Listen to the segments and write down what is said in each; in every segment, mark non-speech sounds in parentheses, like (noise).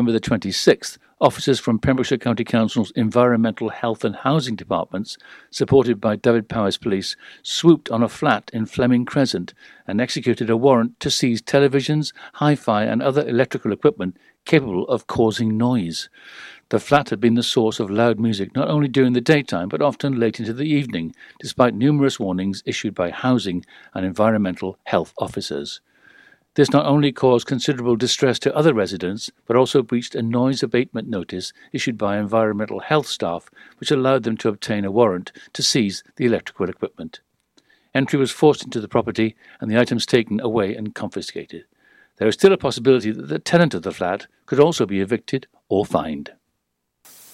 November the 26th, officers from Pembrokeshire County Council's Environmental Health and Housing Departments, supported by Dyfed-Powys Police, swooped on a flat in Fleming Crescent and executed a warrant to seize televisions, hi fi, and other electrical equipment capable of causing noise. The flat had been the source of loud music not only during the daytime but often late into the evening, despite numerous warnings issued by housing and environmental health officers. This not only caused considerable distress to other residents, but also breached a noise abatement notice issued by environmental health staff, which allowed them to obtain a warrant to seize the electrical equipment. Entry was forced into the property and the items taken away and confiscated. There is still a possibility that the tenant of the flat could also be evicted or fined.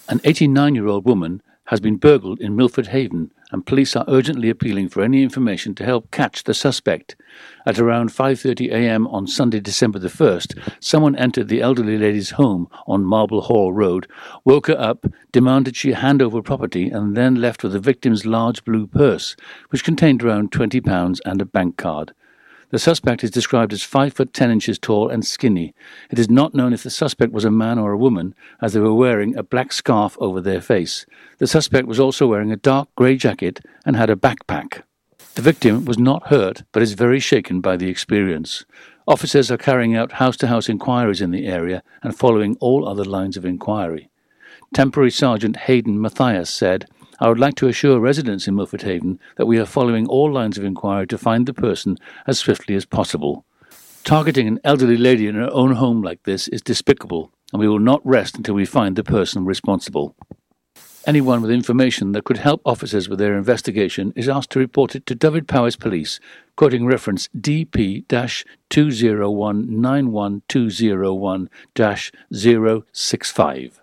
An 89 year old woman has been burgled in Milford Haven, and police are urgently appealing for any information to help catch the suspect. At around 5:30 a.m. on Sunday, December the 1st, someone entered the elderly lady's home on Marble Hall Road, woke her up, demanded she hand over property, and then left with the victim's large blue purse, which contained around 20 pounds and a bank card. The suspect is described as 5 foot 10 inches tall and skinny. It is not known if the suspect was a man or a woman, as they were wearing a black scarf over their face. The suspect was also wearing a dark grey jacket and had a backpack. The victim was not hurt, but is very shaken by the experience. Officers are carrying out house to house inquiries in the area and following all other lines of inquiry. Temporary Sergeant Hayden Mathias said, I would like to assure residents in Milford Haven that we are following all lines of inquiry to find the person as swiftly as possible. Targeting an elderly lady in her own home like this is despicable, and we will not rest until we find the person responsible. Anyone with information that could help officers with their investigation is asked to report it to Dyfed-Powys Police, quoting reference DP 201912001 065.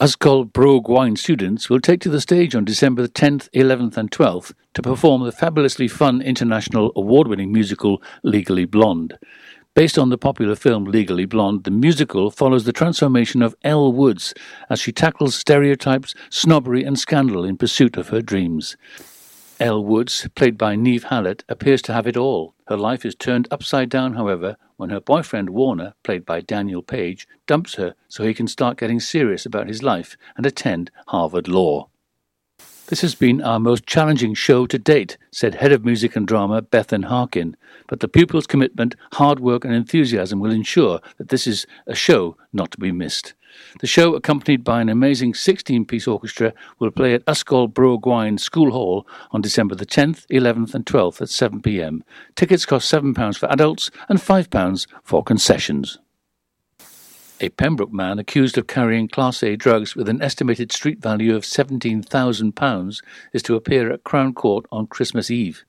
Ysgol Bro Gwaun students will take to the stage on December 10th, 11th, and 12th to perform the fabulously fun international award winning musical Legally Blonde. Based on the popular film Legally Blonde, the musical follows the transformation of Elle Woods as she tackles stereotypes, snobbery, and scandal in pursuit of her dreams. Elle Woods, played by Neve Hallett, appears to have it all. Her life is turned upside down, however, when her boyfriend Warner, played by Daniel Page, dumps her so he can start getting serious about his life and attend Harvard Law. This has been our most challenging show to date, said Head of Music and Drama Bethan Harkin, but the pupils' commitment, hard work, and enthusiasm will ensure that this is a show not to be missed. The show, accompanied by an amazing 16 piece orchestra, will play at Ysgol Bro Gwaun School Hall on December the 10th, 11th, and 12th at 7 pm. Tickets cost £7 for adults and £5 for concessions. A Pembroke man accused of carrying Class A drugs with an estimated street value of £17,000 is to appear at Crown Court on Christmas Eve.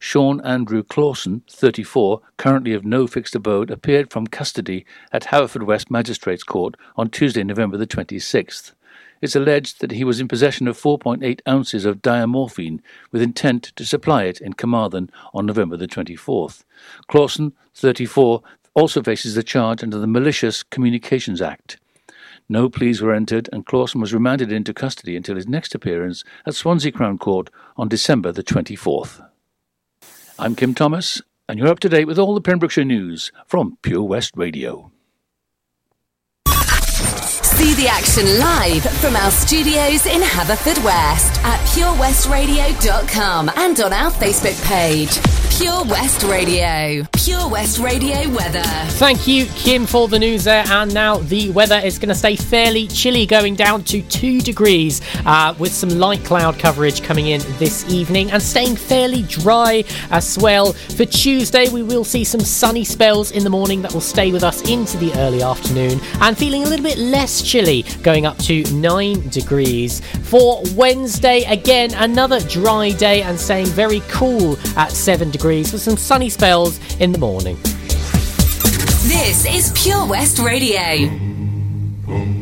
Sean Andrew Clausen, 34, currently of no fixed abode, appeared from custody at Haverfordwest Magistrates Court on Tuesday, November the 26th. It's alleged that he was in possession of 4.8 ounces of diamorphine with intent to supply it in Carmarthen on November the 24th. Clausen, 34, also faces the charge under the Malicious Communications Act. No pleas were entered, and Clausen was remanded into custody until his next appearance at Swansea Crown Court on December the 24th. I'm Kim Thomas, and you're up to date with all the Pembrokeshire news from Pure West Radio. See the action live from our studios in Haverfordwest at purewestradio.com and on our Facebook page. Pure West Radio. Pure West Radio weather. Thank you, Kim, for the news there. And now the weather is going to stay fairly chilly, going down to two degrees, uh, with some light cloud coverage coming in this evening and staying fairly dry as well. For Tuesday, we will see some sunny spells in the morning that will stay with us into the early afternoon and feeling a little bit less chilly, going up to nine degrees. For Wednesday, again, another dry day and staying very cool at seven degrees degrees with some sunny spells in the morning. This is Pure West Radio. to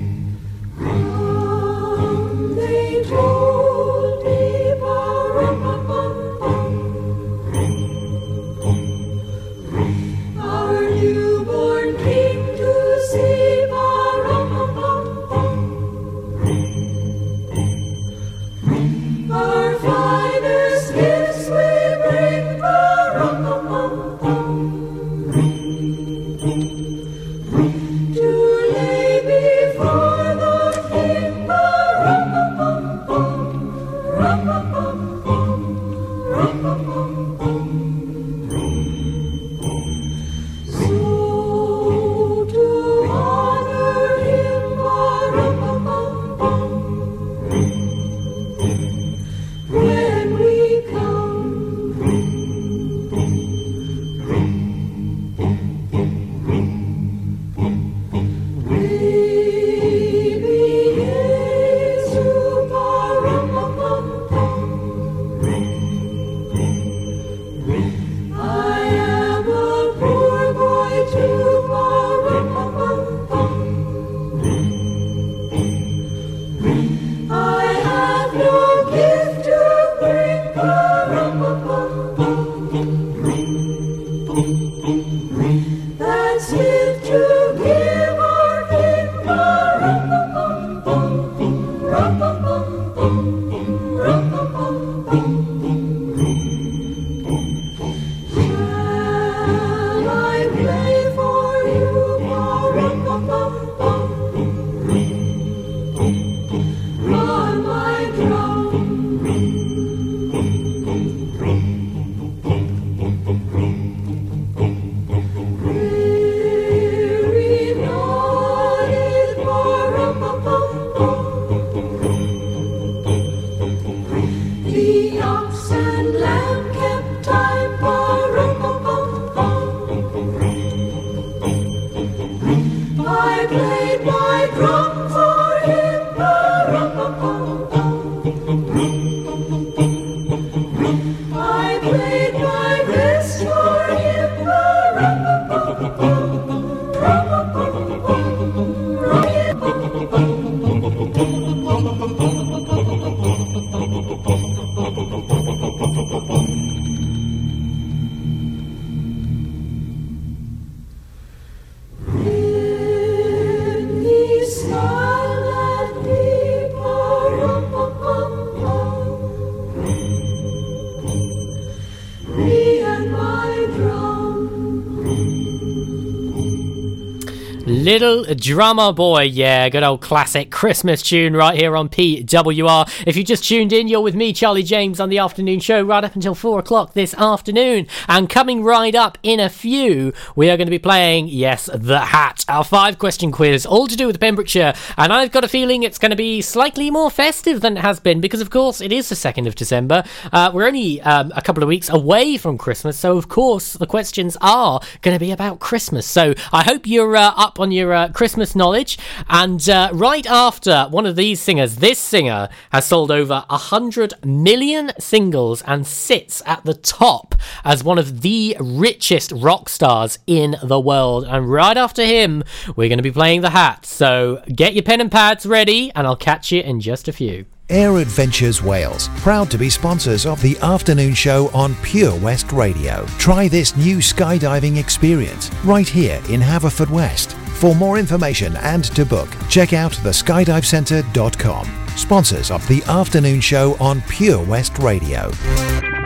Drummer Boy, yeah, good old classic Christmas tune right here on PWR. If you just tuned in, you're with me, Charlie James, on the afternoon show right up until four o'clock this afternoon. And coming right up in a few, we are going to be playing, yes, The Hat, our five question quiz, all to do with Pembrokeshire. And I've got a feeling it's going to be slightly more festive than it has been because, of course, it is the 2nd of December. Uh, we're only um, a couple of weeks away from Christmas, so of course, the questions are going to be about Christmas. So I hope you're uh, up on your uh, Christmas knowledge. And uh, right after one of these singers, this singer has sold over 100 million singles and sits at the top as one of the richest rock stars in the world. And right after him, we're going to be playing The Hat. So get your pen and pads ready, and I'll catch you in just a few. Air Adventures Wales, proud to be sponsors of the afternoon show on Pure West Radio. Try this new skydiving experience right here in Haverfordwest. For more information and to book, check out theskydivecentre.com. Sponsors of the afternoon show on Pure West Radio.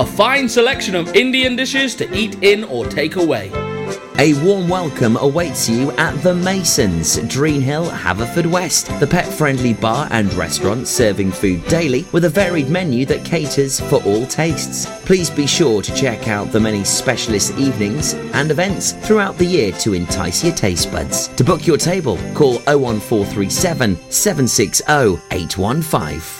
A fine selection of Indian dishes to eat in or take away. A warm welcome awaits you at The Masons, Dreen Hill, Haverfordwest, the pet friendly bar and restaurant serving food daily with a varied menu that caters for all tastes. Please be sure to check out the many specialist evenings and events throughout the year to entice your taste buds. To book your table, call 01437 760 815.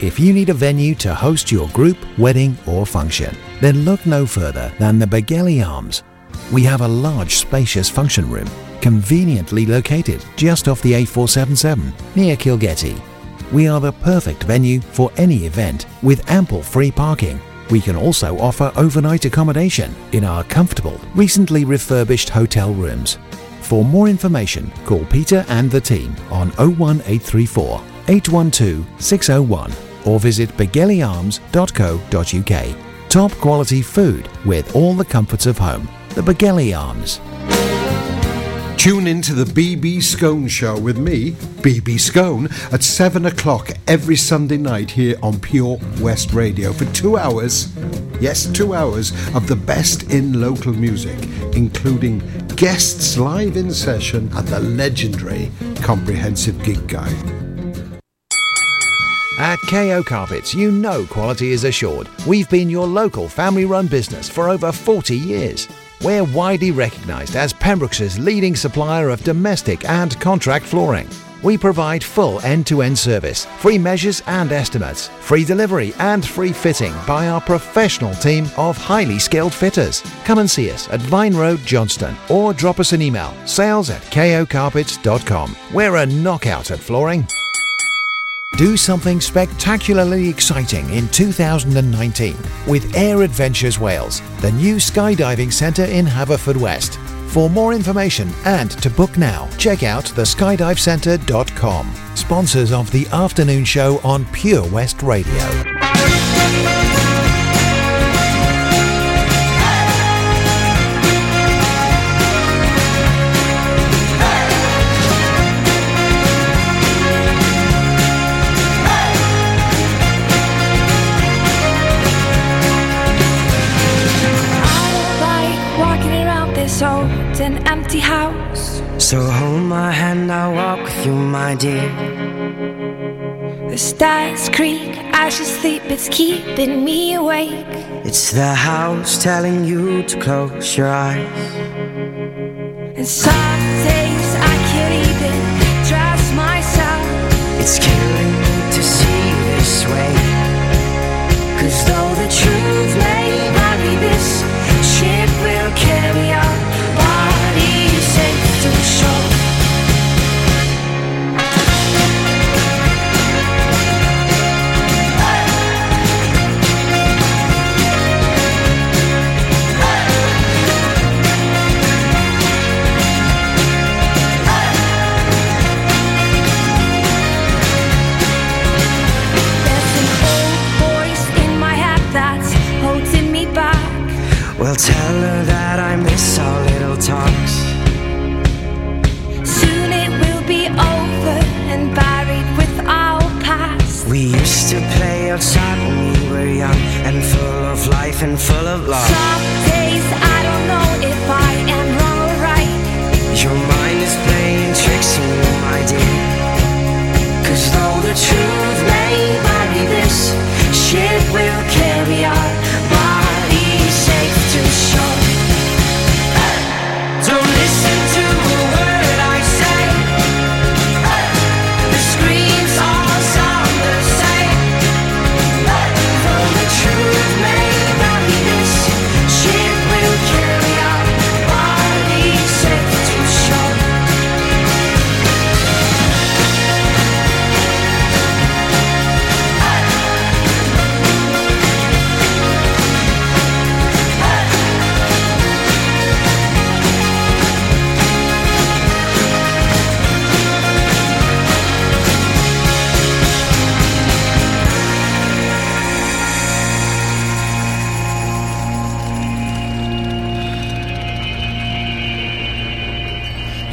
If you need a venue to host your group, wedding, or function, then look no further than the Begelly Arms. We have a large, spacious function room, conveniently located just off the A477 near Kilgetty. We are the perfect venue for any event with ample free parking. We can also offer overnight accommodation in our comfortable, recently refurbished hotel rooms. For more information, call Peter and the team on 01834 812 601 or visit begellyarms.co.uk. Top quality food with all the comforts of home. The Begelly Arms. Tune in to the BB Scone Show with me, BB Scone, at 7 o'clock every Sunday night here on Pure West Radio for two hours. Yes, two hours of the best in local music, including guests live in session, and the legendary comprehensive gig guide. At KO Carpets, you know quality is assured. We've been your local family run business for over 40 years. We're widely recognised as Pembrokeshire's leading supplier of domestic and contract flooring. We provide full end-to-end service, free measures and estimates, free delivery and free fitting by our professional team of highly skilled fitters. Come and see us at Vine Road, Johnston or drop us an email, sales at kocarpets.com. We're a knockout at flooring. Do something spectacularly exciting in 2019 with Air Adventures Wales, the new skydiving centre in Haverfordwest. For more information and to book now, check out theskydivecentre.com. Sponsors of the afternoon show on Pure West Radio. My dear. The stars creak as you sleep, it's keeping me awake. It's the house telling you to close your eyes. And some days I can't even trust myself. It's killing me to see you this way. Cause full of love. Some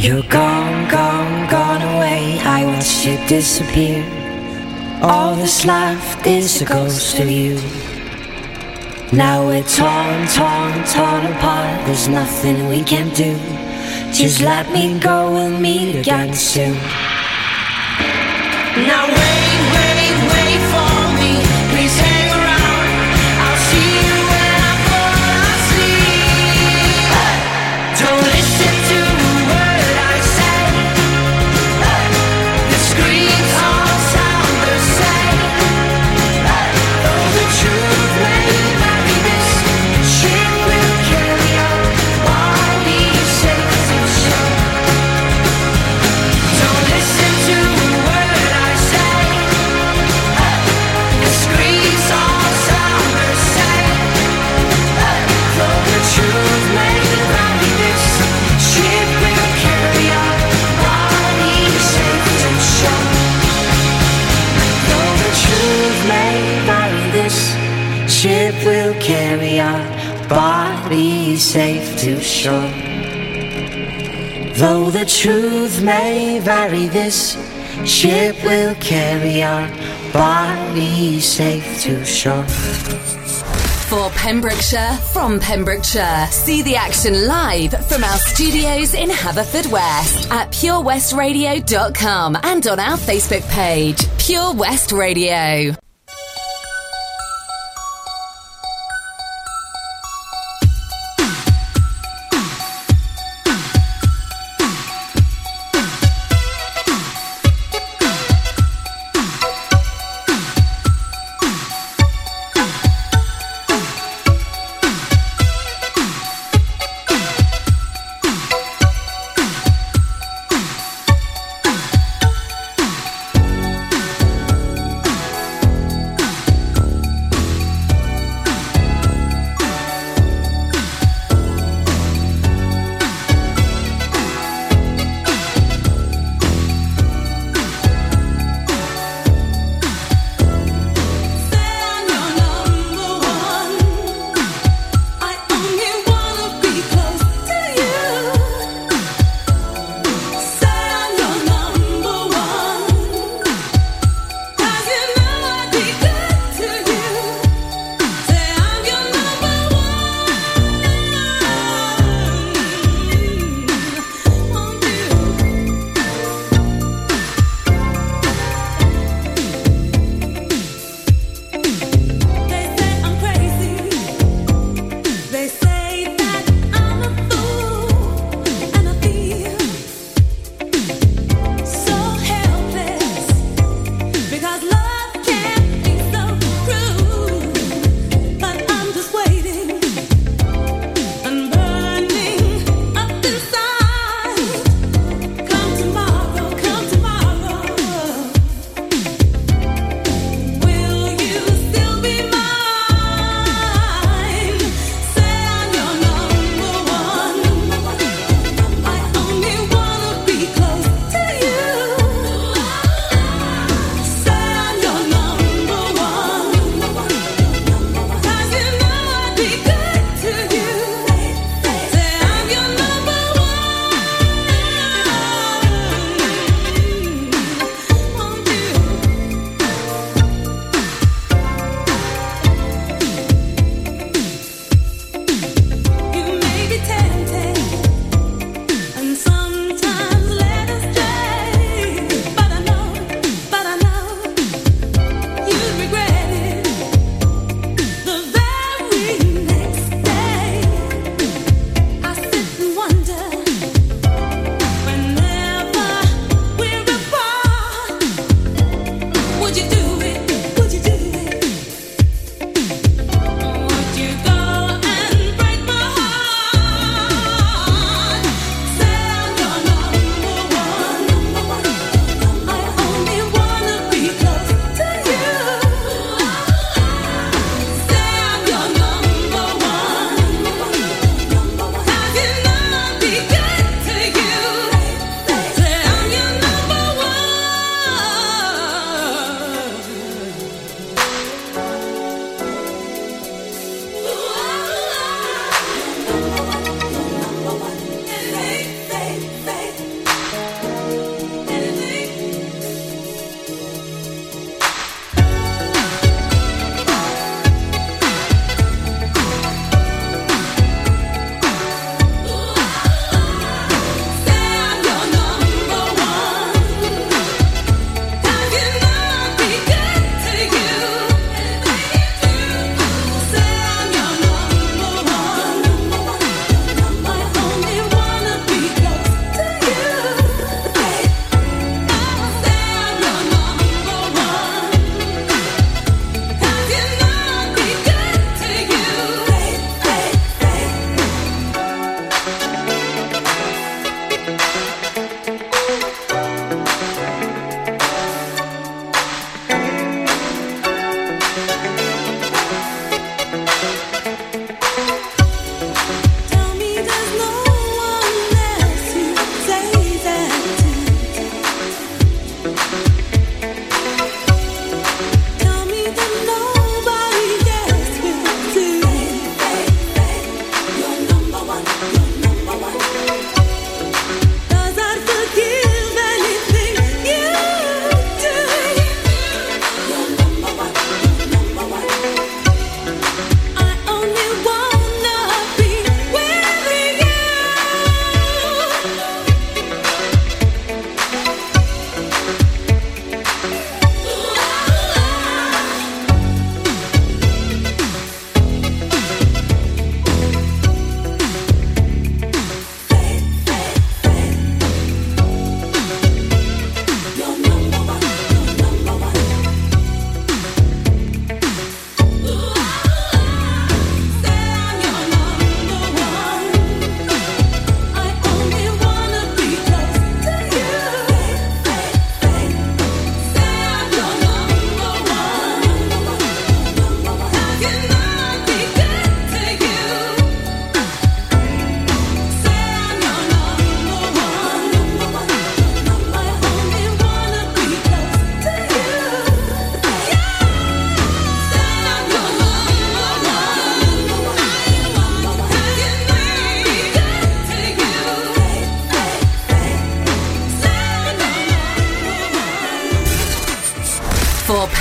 You're gone, gone, gone away. I watched you disappear. All that's left is a ghost of you. Now we're torn, torn, torn apart. There's nothing we can do. Just let me go, we'll meet again soon. Now carry our bodies safe to shore. Though the truth may vary, this ship will carry our bodies safe to shore. For Pembrokeshire, from Pembrokeshire. See the action live from our studios in Haverfordwest at purewestradio.com and on our Facebook page, Pure West Radio.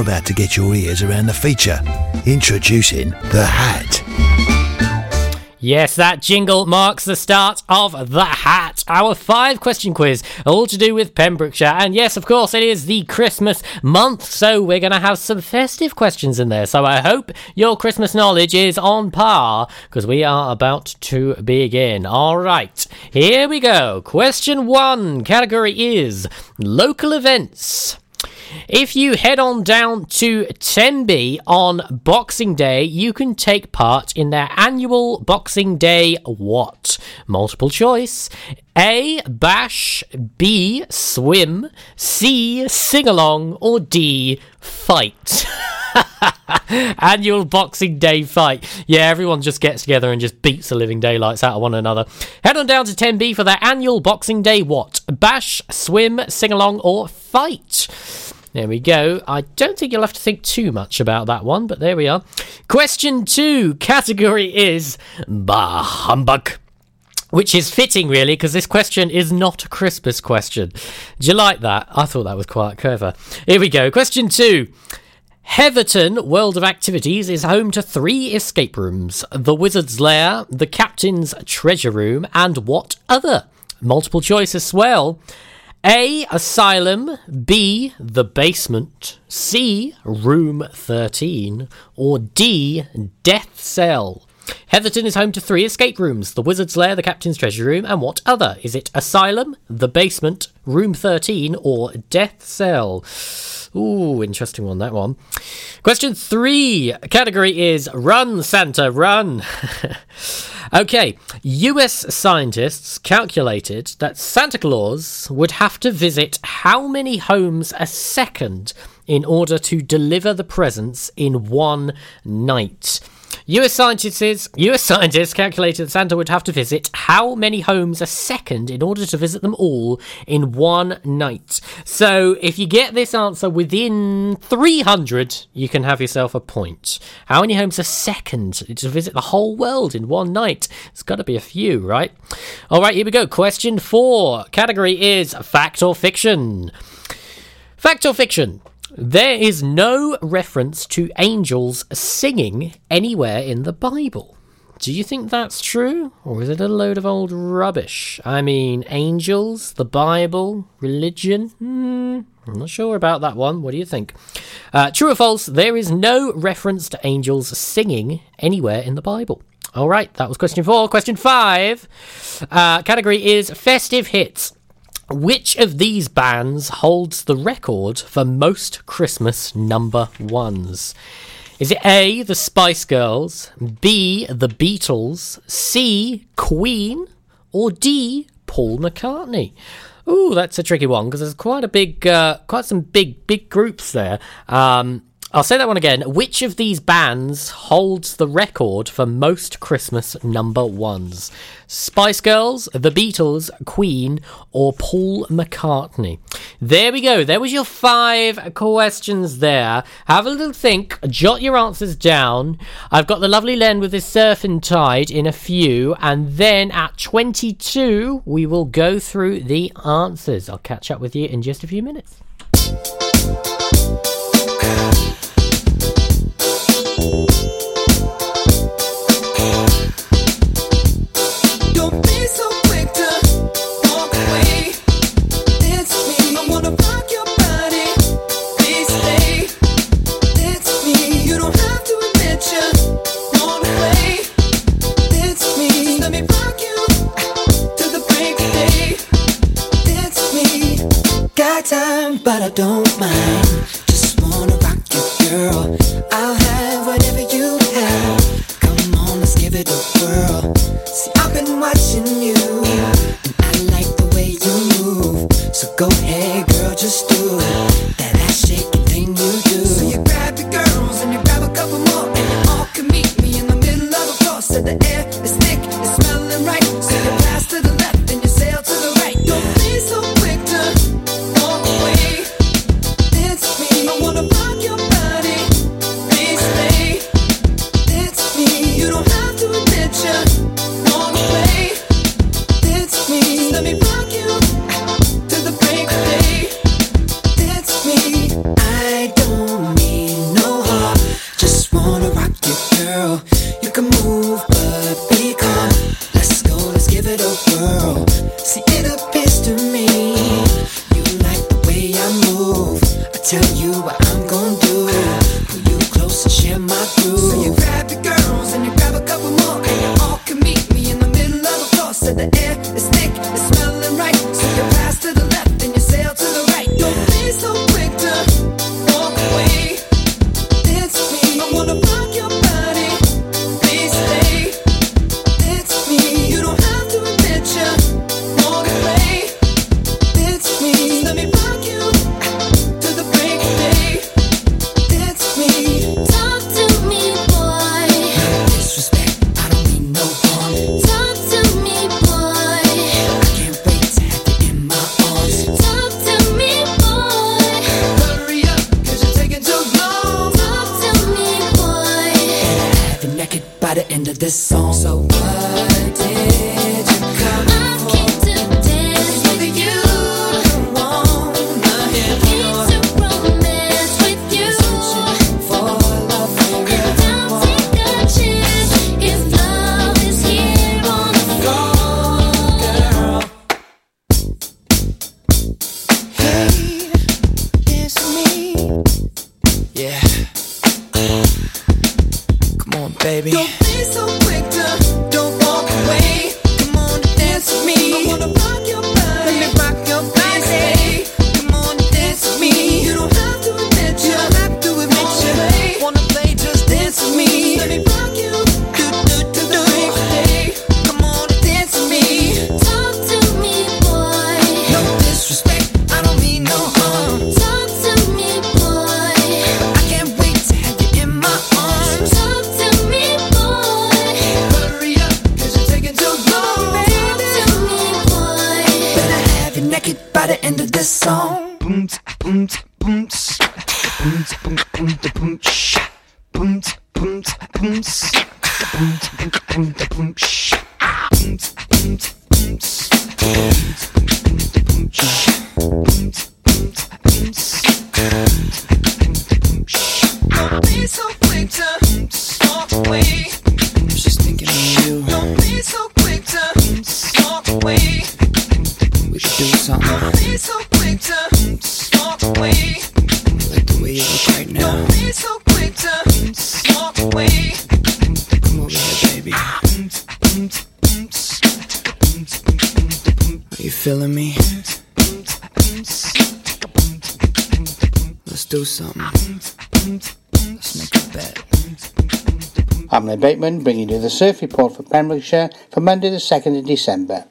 You're about to get your ears around the feature. Introducing The Hat. Yes, that jingle marks the start of The Hat, our five question quiz, all to do with Pembrokeshire. And yes, of course, it is the Christmas month, so we're going to have some festive questions in there. So I hope your Christmas knowledge is on par, because we are about to begin. All right, here we go. Question one category is local events. If you head on down to Tenby on Boxing Day, you can take part in their annual Boxing Day what? Multiple choice. A. Bash. B. Swim. C. Sing along. Or D. Fight. (laughs) Annual Boxing Day fight. Yeah, everyone just gets together and just beats the living daylights out of one another. Head on down to Tenby for their annual Boxing Day what? Bash, swim, sing along, or fight. There we go. I don't think you'll have to think too much about that one, but there we are. Question two category is Bah Humbug. Which is fitting, really, because this question is not a Christmas question. Do you like that? I thought that was quite clever. Here we go. Question two. Heatherton World of Activities is home to three escape rooms the Wizard's Lair, the Captain's Treasure Room, and what other? Multiple choice as well. A. Asylum. B. The Basement. C. Room 13. Or D. Death Cell. Heatherton is home to three escape rooms the Wizard's Lair, the Captain's Treasure Room, and what other? Is it Asylum, The Basement, Room 13, or Death Cell? Ooh, interesting one, that one. Question three category is Run, Santa, Run. (laughs) okay, US scientists calculated that Santa Claus would have to visit how many homes a second in order to deliver the presents in one night. US scientists, US scientists calculated that Santa would have to visit how many homes a second in order to visit them all in one night. So, if you get this answer within 300, you can have yourself a point. How many homes a second to visit the whole world in one night? It's got to be a few, right? All right, here we go. Question four. Category is fact or fiction. Fact or fiction? There is no reference to angels singing anywhere in the Bible. Do you think that's true? Or is it a load of old rubbish? I mean, angels, the Bible, religion? Hmm, I'm not sure about that one. What do you think? Uh, true or false? There is no reference to angels singing anywhere in the Bible. All right, that was question four. Question five. Uh, category is festive hits. Which of these bands holds the record for most Christmas number ones? Is it A, the Spice Girls, B, the Beatles, C, Queen, or D, Paul McCartney? Ooh, that's a tricky one because there's quite a big, uh, quite some big, big groups there. Um, I'll say that one again. Which of these bands holds the record for most Christmas number ones? Spice Girls, The Beatles, Queen, or Paul McCartney? There we go. There was your five questions there. Have a little think, jot your answers down. I've got the lovely Len with his surfing tide in a few, and then at 22, we will go through the answers. I'll catch up with you in just a few minutes. But I don't mind. Tell you what I'm gonna do. Pull you close and share my groove. So you grab your girls and you grab a couple more, and you all can meet me in the middle of the floor. So the boom, Bateman bringing you the surf report for Pembrokeshire for Monday the 2nd of December.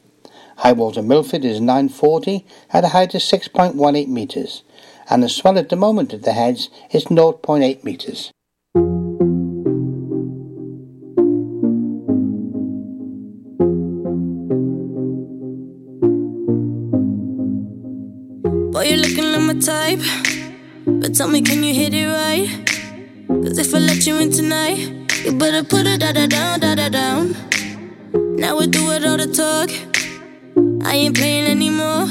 High water Milford is 940 at a height of 6.18 metres and the swell at the moment at the heads is 0.8 metres. Boy, you're looking like my type. But tell me, can you hit it right? Cause if I let you in tonight, you better put it da da down, da da down. Now we do it all the talk. I ain't playing anymore.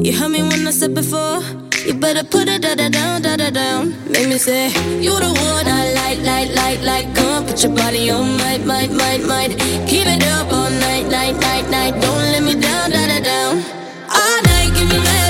You heard me when I said before. You better put it da da down, da da down. Make me say, You the one I like, like, like, like. Come on, put your body on, might, might, might, might. Keep it up all night, night, night, night. Don't let me down, da da down. All night, give me mad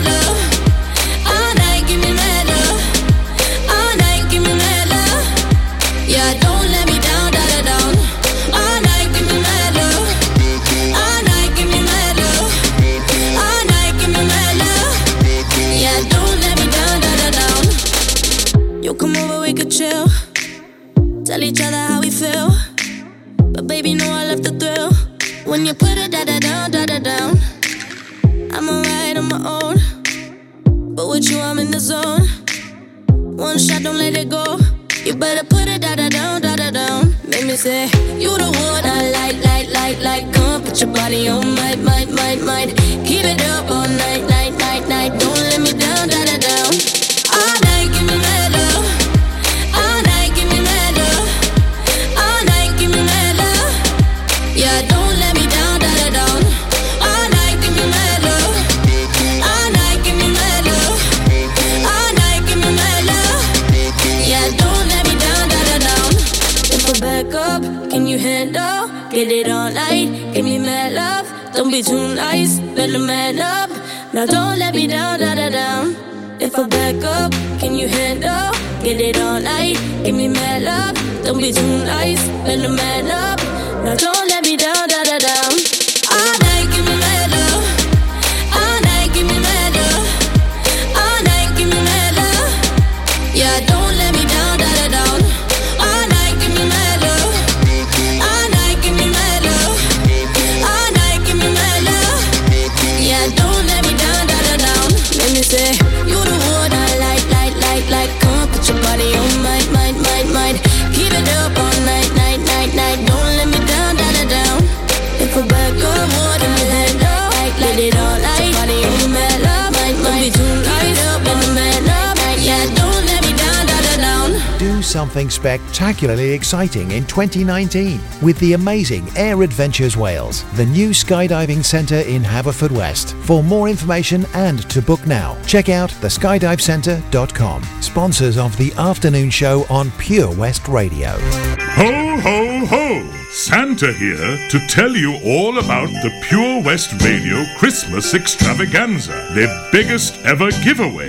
something spectacularly exciting in 2019 with the amazing Air Adventures Wales, the new skydiving centre in Haverfordwest. For more information and to book now, check out theskydivecentre.com. Sponsors of the afternoon show on Pure West Radio. Ho, ho, ho! Santa here to tell you all about the Pure West Radio Christmas Extravaganza, their biggest ever giveaway,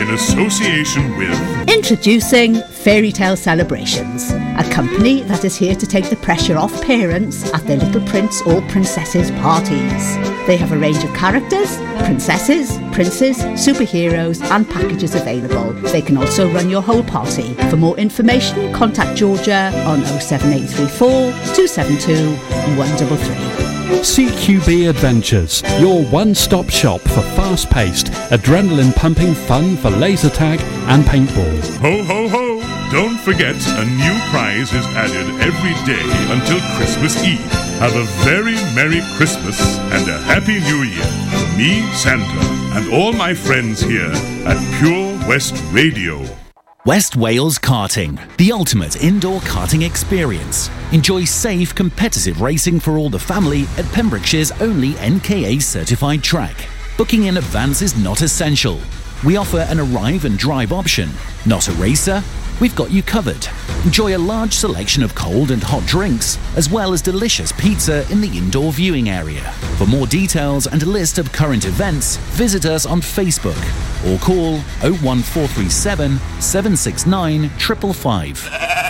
in association with Introducing Fairy Tale Celebrations, a company that is here to take the pressure off parents at their little prince or princesses parties. They have a range of characters, princesses, princes, superheroes, and packages available. They can also run your whole party. For more information, contact Georgia on 07834 272 133. CQB Adventures, your one stop shop for fast paced, adrenaline pumping fun for laser tag and paintball. Ho, ho, ho! Don't forget, a new prize is added every day until Christmas Eve. have a very Merry Christmas and a Happy New Year from me, Santa, and all my friends here at Pure West Radio. West Wales Karting, the ultimate indoor karting experience. Enjoy safe, competitive racing for all the family at Pembrokeshire's only NKA certified track. Booking in advance is not essential. We offer an arrive and drive option. Not a racer? We've got you covered. Enjoy a large selection of cold and hot drinks, as well as delicious pizza in the indoor viewing area. For more details and a list of current events, visit us on Facebook or call 01437 769 555.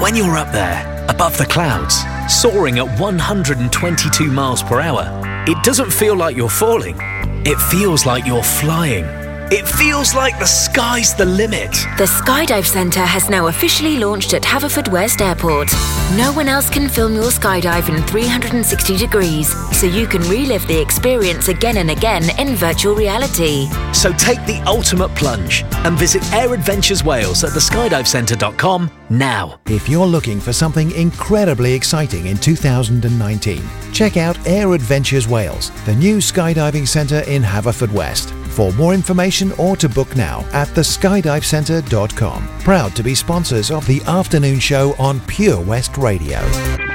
When you're up there, above the clouds, soaring at 122 miles per hour, it doesn't feel like you're falling. It feels like you're flying. It feels like the sky's the limit. The Skydive Centre has now officially launched at Haverfordwest Airport. No one else can film your skydive in 360 degrees, so you can relive the experience again and again in virtual reality. So take the ultimate plunge and visit Air Adventures Wales at theskydivecentre.com now. If you're looking for something incredibly exciting in 2019, check out Air Adventures Wales, the new skydiving centre in Haverfordwest. For more information or to book now at theskydivecentre.com. Proud to be sponsors of the afternoon show on Pure West Radio.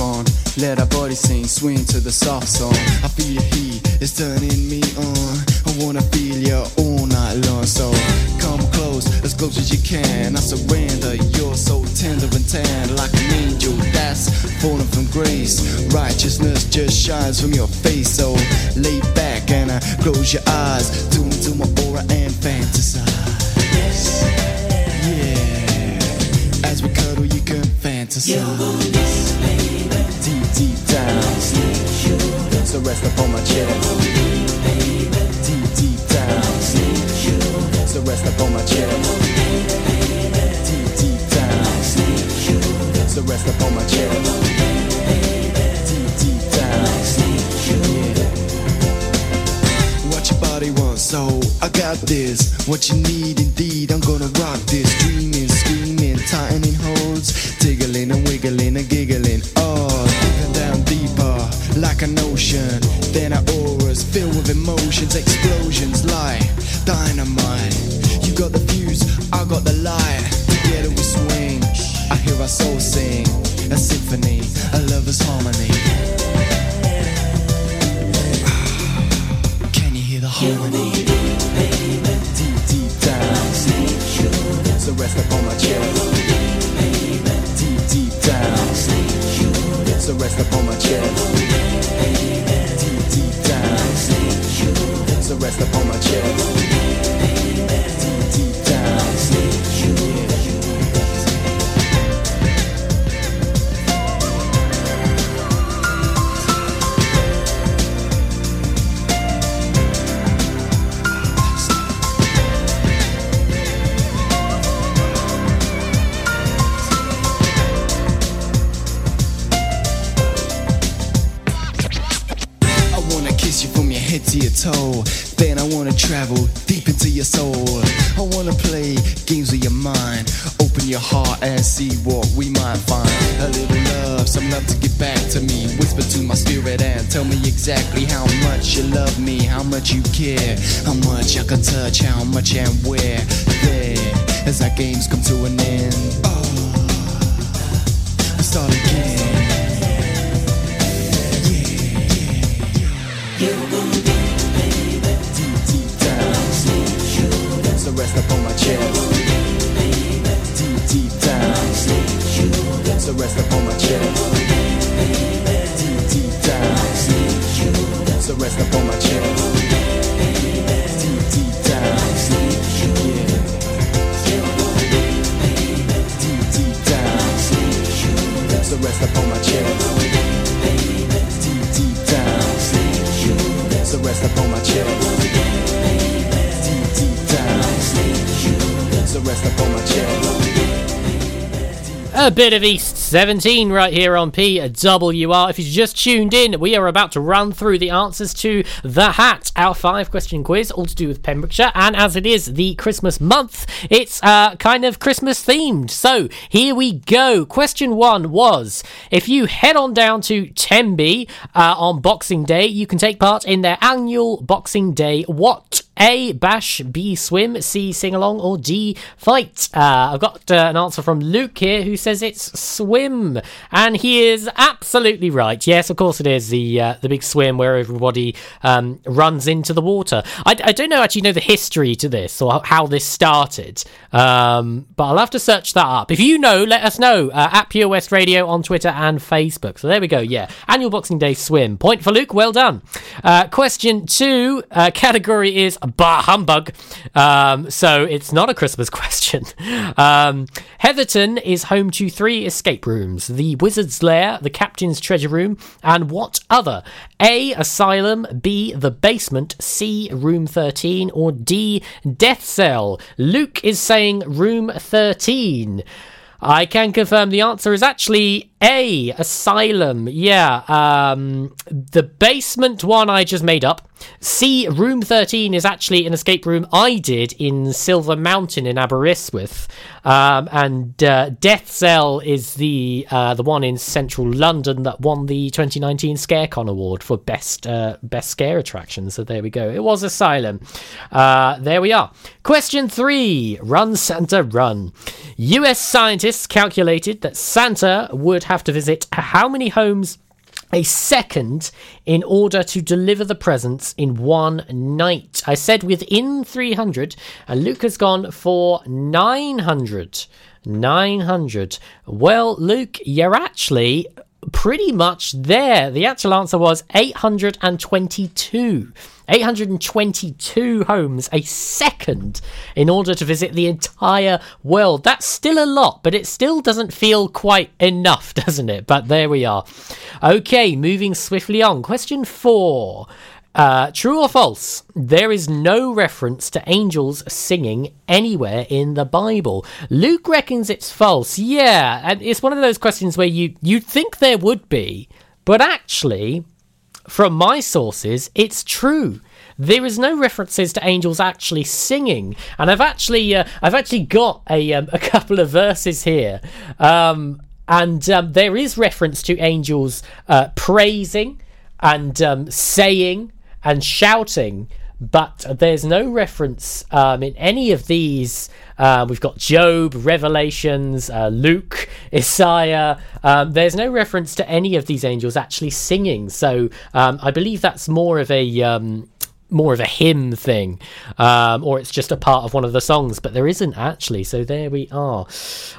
On. Let our body sing, swing to the soft song. I feel your heat, it's turning me on. I wanna feel you all night long. So come close, as close as you can. I surrender, you're so tender and tan, like an angel that's fallen from grace. Righteousness just shines from your face. So lay back and uh, close your eyes. Tune into my aura and fantasize. Yes. Yeah, as we cuddle, you can fantasize. So rest upon my chest. Deep, deep down. So rest upon my chest. Deep, deep down. So rest upon my chest. Deep, deep down. What your body wants, so I got this. What you need, indeed, I'm gonna rock this. Dreaming, screaming, tightening holds, rest much you care, how much I can touch, how much and where. There, as our game's come to an end. Ah, we start again. Bit of East 17 right here on PWR. If you just tuned in, we are about to run through the answers to The Hat, our five question quiz, all to do with Pembrokeshire. And as it is the Christmas month, it's uh, kind of Christmas themed. So here we go. Question one was if you head on down to Tenby uh, on Boxing Day, you can take part in their annual Boxing Day What? A. Bash, B. Swim, C. Sing along, or D. Fight. Uh, I've got uh, an answer from Luke here who says it's swim, and he is absolutely right. Yes, of course it is the uh, the big swim where everybody um, runs into the water. I, I don't know actually know the history to this or how this started, um, but I'll have to search that up. If you know, let us know uh, at Pure West Radio on Twitter and Facebook. So there we go. Yeah, annual Boxing Day swim. Point for Luke. Well done. Uh, question two uh, category is bah humbug. Um, so it's not a Christmas (laughs) question. Um, Heatherton is home to three escape rooms the Wizard's Lair, the Captain's Treasure Room, and what other? A. Asylum, B. The Basement, C. Room 13, or D. Death Cell. Luke is saying Room 13. I can confirm the answer is actually A. Asylum. Yeah, um, the basement one I just made up. C. Room 13 is actually an escape room I did in Silver Mountain in Aberystwyth. Um, and uh, Death Cell is the uh, the one in central London that won the 2019 ScareCon award for best uh, best scare attraction. So there we go. It was Asylum. Uh, there we are. Question three: Run Santa Run. U.S. scientists calculated that Santa would have to visit how many homes? a second in order to deliver the presents in one night. I said within 300, and Luke has gone for 900. 900. Well, Luke, you're actually pretty much there. The actual answer was 822. 822 homes a second in order to visit the entire world. That's still a lot, but it still doesn't feel quite enough, (laughs) doesn't it? But there we are. Okay, moving swiftly on. Question four. Uh, true or false? There is no reference to angels singing anywhere in the Bible. Luke reckons it's false. Yeah, and it's one of those questions where you you'd think there would be, but actually, from my sources, it's true. There is no references to angels actually singing, and I've actually uh, I've actually got a um, (laughs) a couple of verses here, um, and um, there is reference to angels uh, praising and um, saying and shouting. But there's no reference um, in any of these. Uh, we've got Job, Revelations, uh, Luke, (laughs) Isaiah. Um, there's no reference to any of these angels actually singing. So um, I believe that's more of a um, more of a hymn thing, um, or it's just a part of one of the songs, but there isn't actually. So there we are.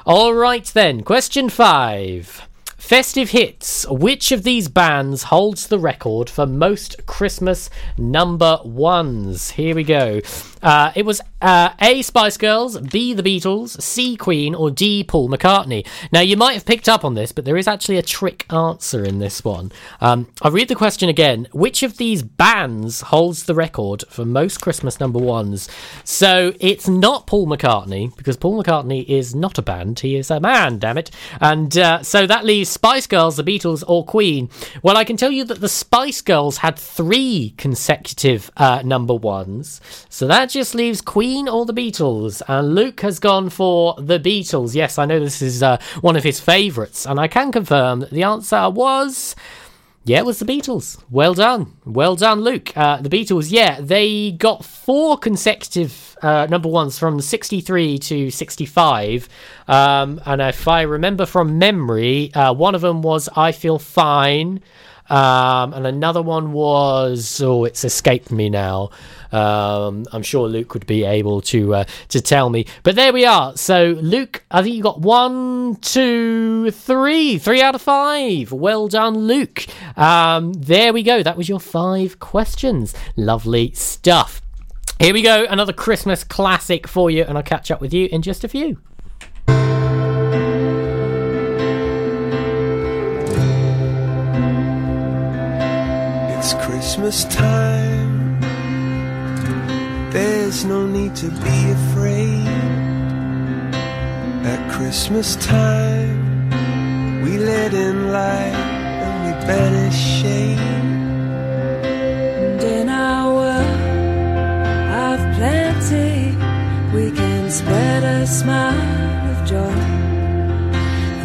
All right then. Question five. Festive hits. Which of these bands holds the record for most Christmas number ones? Here we go. Uh, it was uh, A. Spice Girls, B. The Beatles, C. Queen, or D. Paul McCartney. Now, you might have picked up on this, but there is actually a trick answer in this one. Um, I'll read the question again. Which of these bands holds the record for most Christmas number ones? So it's not Paul McCartney, because Paul McCartney is not a band. He is a man, damn it. And uh, so that leaves Spice Girls, The Beatles, or Queen. Well, I can tell you that the Spice Girls had three consecutive uh, number ones. So that just leaves Queen or The Beatles. And Luke has gone for The Beatles. Yes, I know this is uh, one of his favourites. And I can confirm that the answer was Yeah, it was the Beatles. Well done. Well done, Luke. Uh, the Beatles, yeah, they got four consecutive uh, number ones from 63 to 65. Um, and if I remember from memory, uh, one of them was I Feel Fine. Um, and another one was, oh, it's escaped me now. Um, I'm sure Luke would be able to uh, to tell me. But there we are. So Luke, I think you got one, two, three, three out of five. Well done, Luke. Um, there we go. That was your five questions. Lovely stuff. Here we go. Another Christmas classic for you, and I'll catch up with you in just a few. It's Christmas time. There's no need to be afraid. At Christmas time, we let in light and we banish shame. And in our world of plenty, we can spread a smile of joy.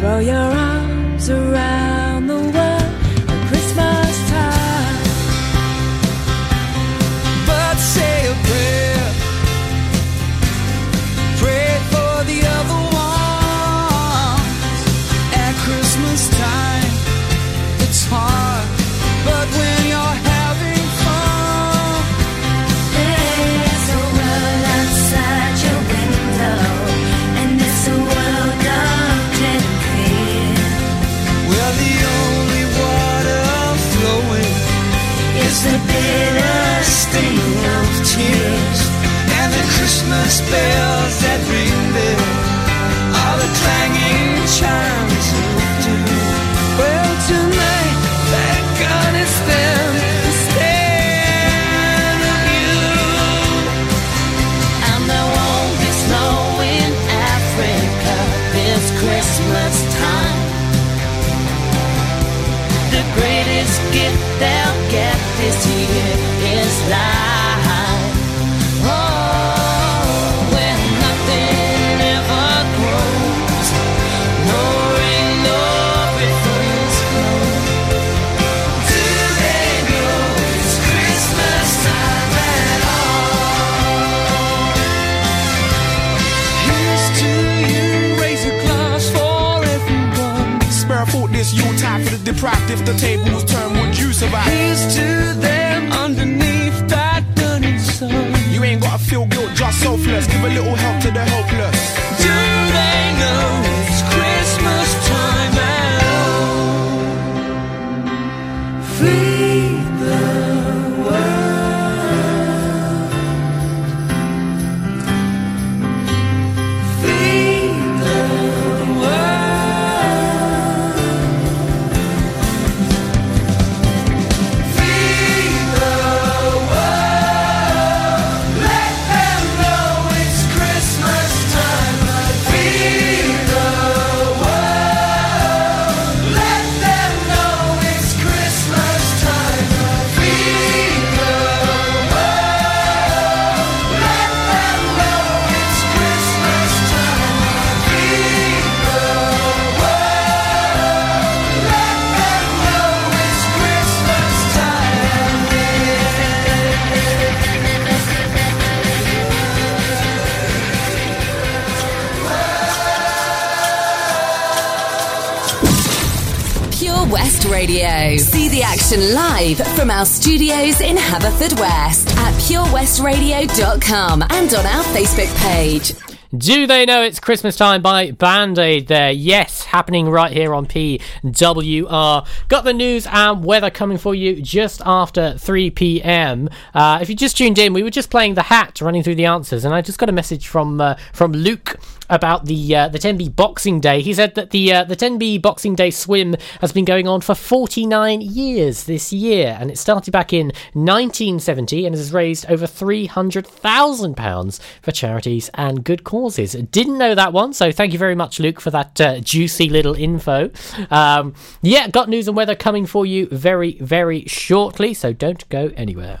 Throw your arms around Christmas Deprived. If the tables turn, would you survive? Here's to them underneath that burning sun. You ain't gotta feel guilt, just selfless. Give a little help to the helpless. Radio. See the action live from our studios in Haverfordwest at purewestradio.com and on our Facebook page. Do they know it's Christmas time by Band Aid there? Yes, happening right here on PWR. Got the news and weather coming for you just after 3 pm. Uh, if you just tuned in, we were just playing the hat, running through the answers, and I just got a message from uh, from Luke about the uh, the Tenby Boxing Day. He said that the uh, the Tenby Boxing Day swim has been going on for 49 years this year, and it started back in 1970 and has raised over 300,000 pounds for charities and good causes. Didn't know that one, so thank you very much, Luke, for that uh, juicy little info. Um, yeah, got news and weather coming for you very very shortly, so don't go anywhere.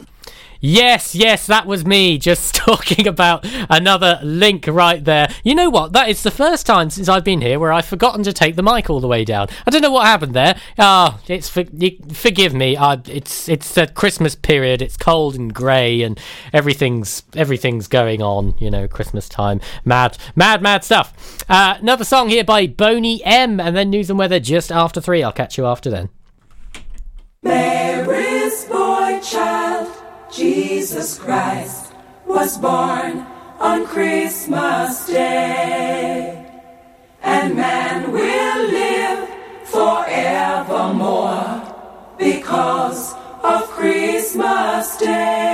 Yes, yes, that was me just (laughs) talking about another link right there. You know what? That is the first time since I've been here where I've forgotten to take the mic all the way down. I don't know what happened there. Ah, oh, it's for, forgive me. I, it's it's the Christmas period. It's cold and grey and everything's everything's going on. You know, Christmas time. Mad, mad, mad stuff. Uh, another song here by Boney M, and then news and weather just after three. I'll catch you after then. Mary. Jesus Christ was born on Christmas Day. And man will live forevermore because of Christmas Day.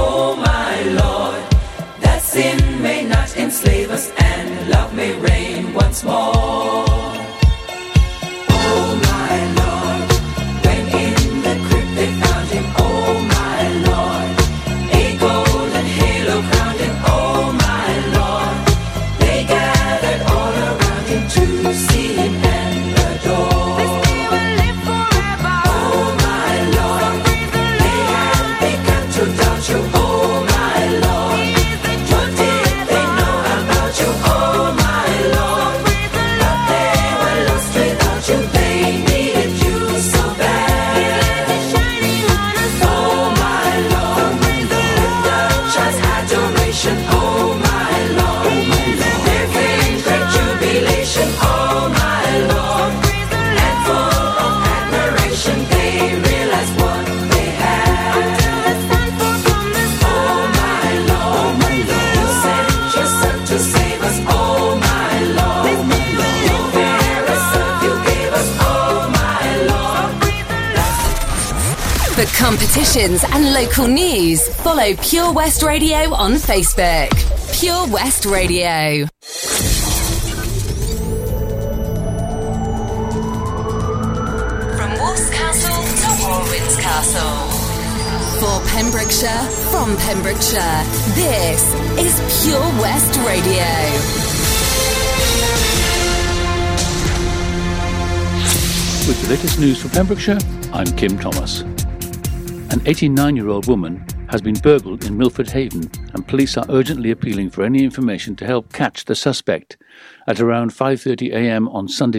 oh my Lord, that sin may not enslave us and love may reign once more. Competitions, and local news, follow Pure West Radio on Facebook. Pure West Radio. From Wolf's Castle to Walwyn's Castle. For Pembrokeshire, from Pembrokeshire, this is Pure West Radio. With the latest news from Pembrokeshire, I'm Kim Thomas. An 89 year old woman has been burgled in Milford Haven, and police are urgently appealing for any information to help catch the suspect. At around 5:30 a.m. on Sunday